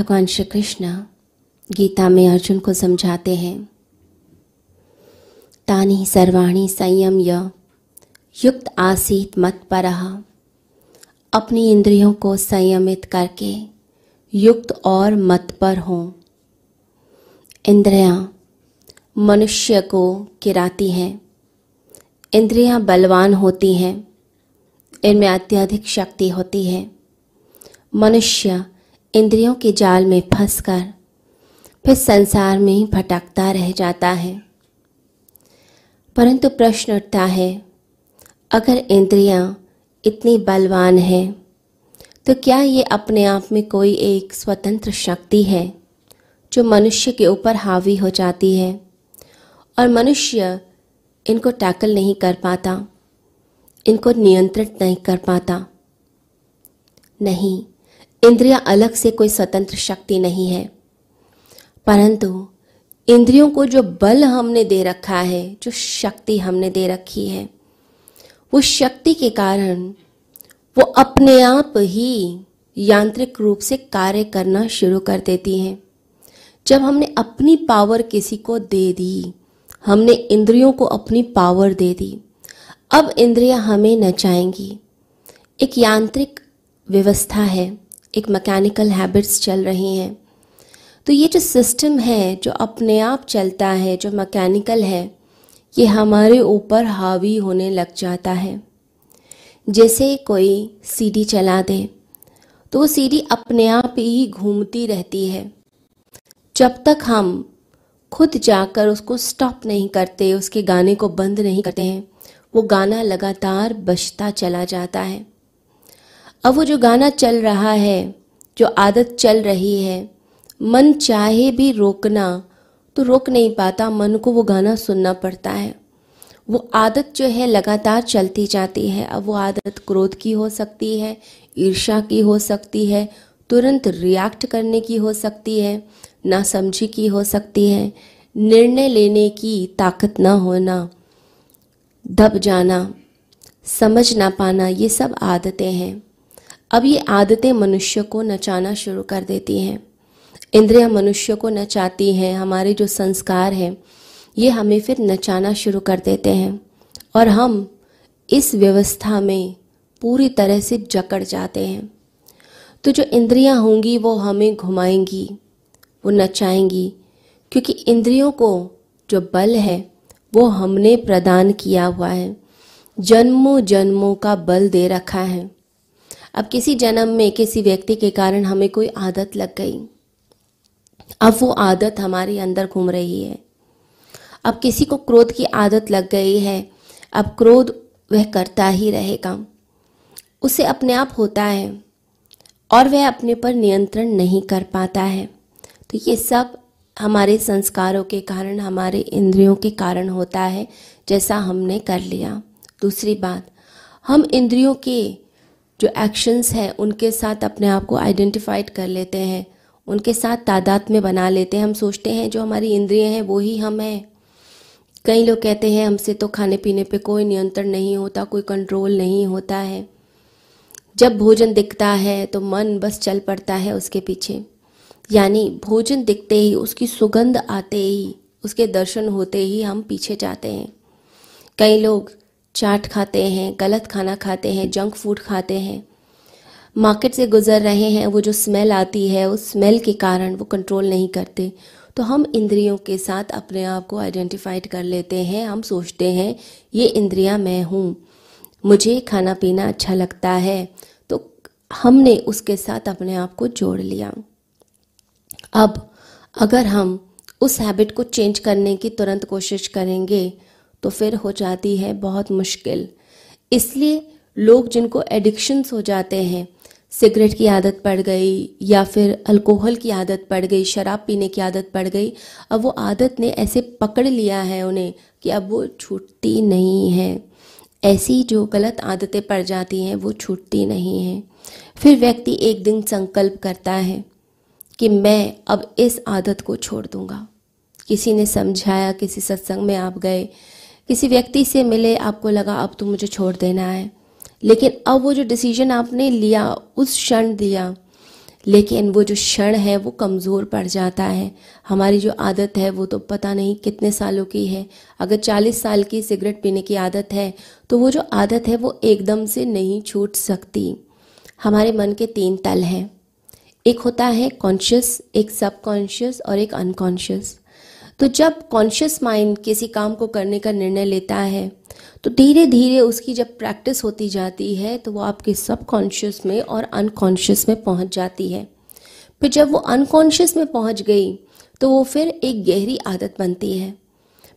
भगवान श्री कृष्ण गीता में अर्जुन को समझाते हैं। तानी सर्वाणी संयम य युक्त आसीत मत पर। अपनी इंद्रियों को संयमित करके युक्त और मत पर हों। इंद्रियाँ मनुष्य को किराती हैं। इंद्रियाँ बलवान होती हैं। इनमें अत्यधिक शक्ति होती है। मनुष्य इंद्रियों के जाल में फंसकर फिर संसार में ही भटकता रह जाता है। परंतु प्रश्न उठता है, अगर इंद्रियाँ इतनी बलवान हैं तो क्या ये अपने आप में कोई एक स्वतंत्र शक्ति है जो मनुष्य के ऊपर हावी हो जाती है और मनुष्य इनको टैकल नहीं कर पाता, इनको नियंत्रित नहीं कर पाता? नहीं। इंद्रिया अलग से कोई स्वतंत्र शक्ति नहीं है। परंतु इंद्रियों को जो बल हमने दे रखा है, जो शक्ति हमने दे रखी है, उस शक्ति के कारण वो अपने आप ही यांत्रिक रूप से कार्य करना शुरू कर देती हैं। जब हमने अपनी पावर किसी को दे दी, हमने इंद्रियों को अपनी पावर दे दी, अब इंद्रियाँ हमें नचाएँगी एक यांत्रिक व्यवस्था है। एक मैकेनिकल हैबिट्स चल रही हैं। तो ये जो सिस्टम है, जो अपने आप चलता है, जो मैकेनिकल है, ये हमारे ऊपर हावी होने लग जाता है। जैसे कोई सीडी चला दे तो वो सीडी अपने आप ही घूमती रहती है। जब तक हम खुद जाकर उसको स्टॉप नहीं करते, उसके गाने को बंद नहीं करते हैं, वो गाना लगातार बजता चला जाता है। अब वो जो गाना चल रहा है, जो आदत चल रही है, मन चाहे भी रोकना तो रोक नहीं पाता, मन को वो गाना सुनना पड़ता है। वो आदत जो है लगातार चलती जाती है। अब वो आदत क्रोध की हो सकती है ईर्षा की हो सकती है, तुरंत रिएक्ट करने की हो सकती है, नासमझी की हो सकती है। निर्णय लेने की ताकत ना होना, दब जाना, समझ ना पाना, ये सब आदतें हैं। अब ये आदतें मनुष्य को नचाना शुरू कर देती हैं। इंद्रिया मनुष्य को नचाती हैं, हमारे जो संस्कार हैं, ये हमें फिर नचाना शुरू कर देते हैं। और हम इस व्यवस्था में पूरी तरह से जकड़ जाते हैं। तो जो इंद्रियाँ होंगी, वो हमें घुमाएँगी, वो नचाएँगी, क्योंकि इंद्रियों को जो बल है, वो हमने प्रदान किया हुआ है। जन्मों जन्मों का बल दे रखा है। अब किसी जन्म में किसी व्यक्ति के कारण हमें कोई आदत लग गई। अब वो आदत हमारे अंदर घूम रही है। अब किसी को क्रोध की आदत लग गई है। अब क्रोध वह करता ही रहेगा। उसे अपने आप होता है और वह अपने पर नियंत्रण नहीं कर पाता है। तो ये सब हमारे संस्कारों के कारण, हमारे इंद्रियों के कारण होता है, जैसा हमने कर लिया। दूसरी बात, हम इंद्रियों के जो एक्शंस हैं, उनके साथ अपने आप को आइडेंटिफाइड कर लेते हैं, उनके साथ तादाद में बना लेते हैं। हम सोचते हैं, जो हमारी इंद्रियाँ हैं, वो ही हम हैं। कई लोग कहते हैं, हमसे तो खाने पीने पे कोई नियंत्रण नहीं होता, कोई कंट्रोल नहीं होता है। जब भोजन दिखता है तो मन बस चल पड़ता है उसके पीछे। यानी भोजन दिखते ही, उसकी सुगंध आते ही, उसके दर्शन होते ही हम पीछे जाते हैं। कई लोग चाट खाते हैं, गलत खाना खाते हैं जंक फ़ूड खाते हैं। मार्केट से गुजर रहे हैं, वो जो स्मेल आती है, उस स्मेल के कारण वो कंट्रोल नहीं करते। तो हम इंद्रियों के साथ अपने आप को आइडेंटिफाइड कर लेते हैं, हम सोचते हैं, ये इंद्रियाँ मैं हूँ। मुझे खाना पीना अच्छा लगता है तो हमने उसके साथ अपने आप को जोड़ लिया। अब अगर हम उस हैबिट को चेंज करने की तुरंत कोशिश करेंगे तो फिर हो जाती है बहुत मुश्किल। इसलिए लोग जिनको एडिक्शंस हो जाते हैं सिगरेट की आदत पड़ गई या फिर अल्कोहल की आदत पड़ गई, शराब पीने की आदत पड़ गई, अब वो आदत ने ऐसे पकड़ लिया है उन्हें कि अब वो छूटती नहीं है। ऐसी जो गलत आदतें पड़ जाती हैं, वो छूटती नहीं हैं। फिर व्यक्ति एक दिन संकल्प करता है कि मैं अब इस आदत को छोड़ दूँगा। किसी ने समझाया, किसी सत्संग में आप गए किसी व्यक्ति से मिले, आपको लगा, अब तो मुझे छोड़ देना है। लेकिन अब वो जो डिसीज़न आपने लिया, उस क्षण दिया, लेकिन वो जो क्षण है, वो कमज़ोर पड़ जाता है। हमारी जो आदत है, वो तो पता नहीं कितने सालों की है। अगर 40 साल की सिगरेट पीने की आदत है तो वो जो आदत है, वो एकदम से नहीं छूट सकती। हमारे मन के तीन तल हैं। एक होता है कॉन्शियस एक सब कॉन्शियस और एक अनकॉन्शियस तो जब कॉन्शियस माइंड किसी काम को करने का निर्णय लेता है तो धीरे धीरे उसकी जब प्रैक्टिस होती जाती है तो वो आपके सब कॉन्शियस में और अनकॉन्शियस में पहुँच जाती है। फिर जब वो अनकॉन्शियस में पहुँच गई तो वो फिर एक गहरी आदत बनती है।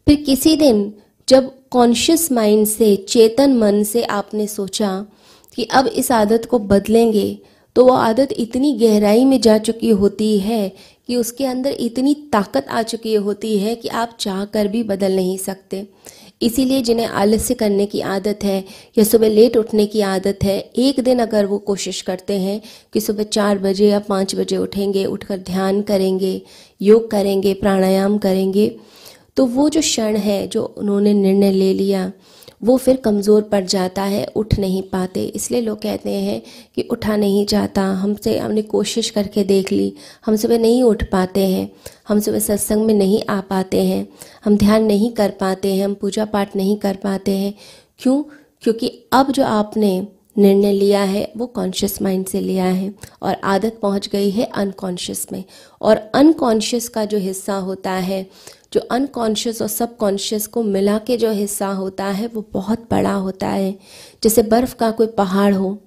फिर किसी दिन जब कॉन्शियस माइंड से, चेतन मन से आपने सोचा कि अब इस आदत को बदलेंगे तो वो आदत इतनी गहराई में जा चुकी होती है कि उसके अंदर इतनी ताकत आ चुकी होती है कि आप चाह कर भी बदल नहीं सकते। इसीलिए जिन्हें आलस्य करने की आदत है या सुबह लेट उठने की आदत है, एक दिन अगर वो कोशिश करते हैं कि सुबह चार बजे या पाँच बजे उठेंगे, उठकर ध्यान करेंगे, योग करेंगे, प्राणायाम करेंगे तो वो जो क्षण है जो उन्होंने निर्णय ले लिया वो फिर कमज़ोर पड़ जाता है, उठ नहीं पाते। इसलिए लोग कहते हैं कि उठा नहीं जाता। हमसे हमने कोशिश करके देख ली। हम सुबह नहीं उठ पाते हैं। हम सुबह सत्संग में नहीं आ पाते हैं। हम ध्यान नहीं कर पाते हैं। हम पूजा पाठ नहीं कर पाते हैं। क्यों? क्योंकि अब जो आपने निर्णय लिया है, वो कॉन्शियस माइंड से लिया है और आदत पहुँच गई है अनकॉन्शियस में। और अनकॉन्शियस का जो हिस्सा होता है, जो अनकॉन्शियस और सबकॉन्शियस को मिला के जो हिस्सा होता है, वो बहुत बड़ा होता है। जैसे बर्फ़ का कोई पहाड़ हो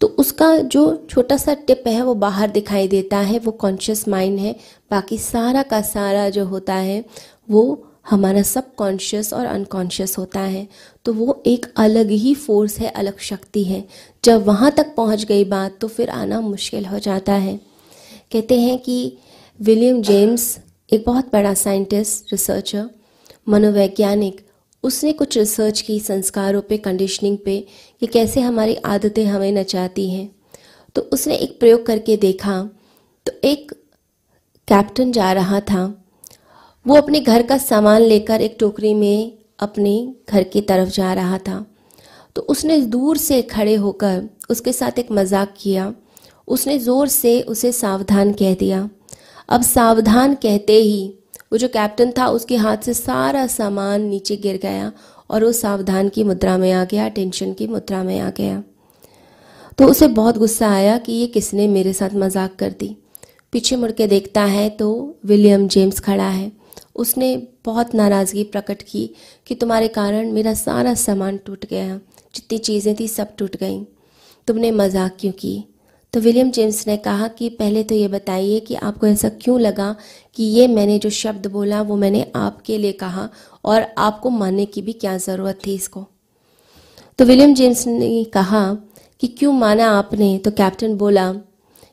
तो उसका जो छोटा सा टिप है, वो बाहर दिखाई देता है, वो कॉन्शियस माइंड है। बाकी सारा का सारा जो होता है, वो हमारा सब कॉन्शियस और अनकॉन्शियस होता है तो वो एक अलग ही फोर्स है, अलग शक्ति है। जब वहाँ तक पहुँच गई बात तो फिर आना मुश्किल हो जाता है। कहते हैं कि विलियम जेम्स, एक बहुत बड़ा साइंटिस्ट रिसर्चर मनोवैज्ञानिक, उसने कुछ रिसर्च की संस्कारों पे कंडीशनिंग पे, कि कैसे हमारी आदतें हमें नचाती हैं। तो उसने एक प्रयोग करके देखा तो एक कैप्टन जा रहा था। वो अपने घर का सामान लेकर एक टोकरी में अपने घर की तरफ़ जा रहा था। तो उसने दूर से खड़े होकर उसके साथ एक मज़ाक किया। उसने ज़ोर से उसे सावधान कह दिया। अब सावधान कहते ही वो जो कैप्टन था उसके हाथ से सारा सामान नीचे गिर गया और वो सावधान की मुद्रा में आ गया, टेंशन की मुद्रा में आ गया। तो उसे बहुत गुस्सा आया कि ये किसने मेरे साथ मज़ाक कर दी। पीछे मुड़ के देखता है तो विलियम जेम्स खड़ा है। उसने बहुत नाराज़गी प्रकट की कि तुम्हारे कारण मेरा सारा सामान टूट गया, जितनी चीज़ें थी सब टूट गई। तुमने मज़ाक क्यों की? तो विलियम जेम्स ने कहा कि पहले तो ये बताइए कि आपको ऐसा क्यों लगा कि ये मैंने जो शब्द बोला वो मैंने आपके लिए कहा और आपको मानने की भी क्या ज़रूरत थी इसको? तो विलियम जेम्स ने कहा कि क्यों माना आपने? तो कैप्टन बोला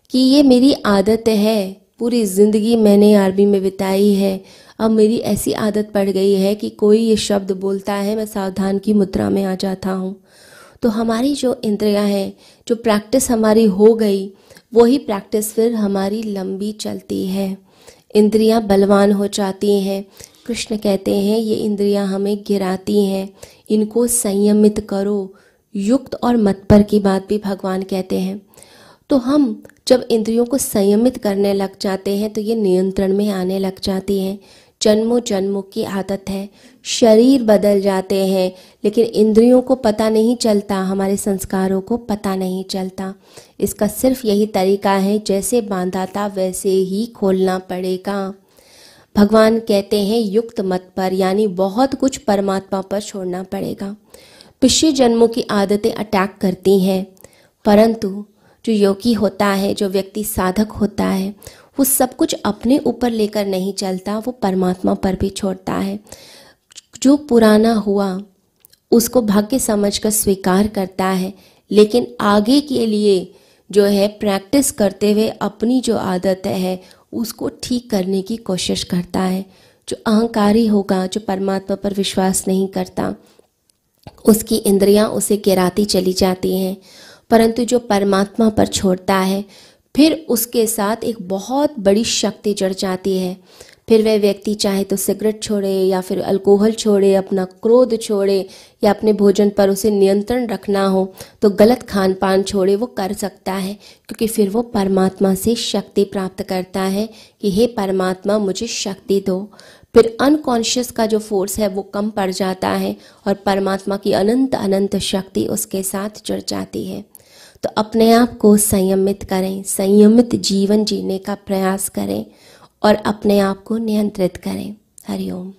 कि ये मेरी आदत है, पूरी ज़िंदगी मैंने आर्मी में बिताई है अब मेरी ऐसी आदत पड़ गई है कि कोई ये शब्द बोलता है, मैं सावधान की मुद्रा में आ जाता हूँ। तो हमारी जो इंद्रियाँ हैं, जो प्रैक्टिस हमारी हो गई, वही प्रैक्टिस फिर हमारी लंबी चलती है। इंद्रियाँ बलवान हो जाती हैं। कृष्ण कहते हैं, ये इंद्रियाँ हमें गिराती हैं। इनको संयमित करो। युक्त और मत पर की बात भी भगवान कहते हैं। तो हम जब इंद्रियों को संयमित करने लग जाते हैं तो ये नियंत्रण में आने लग जाती हैं। जन्मों जन्मों की आदत है। शरीर बदल जाते हैं, लेकिन इंद्रियों को पता नहीं चलता, हमारे संस्कारों को पता नहीं चलता। इसका सिर्फ़ यही तरीका है, जैसे बांधा था, वैसे ही खोलना पड़ेगा। भगवान कहते हैं, युक्त मत पर, यानी बहुत कुछ परमात्मा पर छोड़ना पड़ेगा। पिछले जन्मों की आदतें अटैक करती हैं, परंतु जो योगी होता है, जो व्यक्ति साधक होता है, वो सब कुछ अपने ऊपर लेकर नहीं चलता, वो परमात्मा पर भी छोड़ता है। जो पुराना हुआ, उसको भाग्य समझकर स्वीकार करता है, लेकिन आगे के लिए जो है प्रैक्टिस करते हुए अपनी जो आदत है, उसको ठीक करने की कोशिश करता है। जो अहंकारी होगा, जो परमात्मा पर विश्वास नहीं करता, उसकी इंद्रियाँ उसे गिराती चली जाती हैं। परंतु जो परमात्मा पर छोड़ता है, फिर उसके साथ एक बहुत बड़ी शक्ति जड़ जाती है। फिर वह व्यक्ति चाहे तो सिगरेट छोड़े या फिर अल्कोहल छोड़े, अपना क्रोध छोड़े या अपने भोजन पर उसे नियंत्रण रखना हो तो गलत खान पान छोड़े वो कर सकता है, क्योंकि फिर वो परमात्मा से शक्ति प्राप्त करता है कि, हे परमात्मा, मुझे शक्ति दो। फिर अनकॉन्शियस का जो फोर्स है, वो कम पड़ जाता है और परमात्मा की अनंत अनंत शक्ति उसके साथ जुड़ जाती है। तो अपने आप को संयमित करें, संयमित जीवन जीने का प्रयास करें और अपने आप को नियंत्रित करें। हरिओम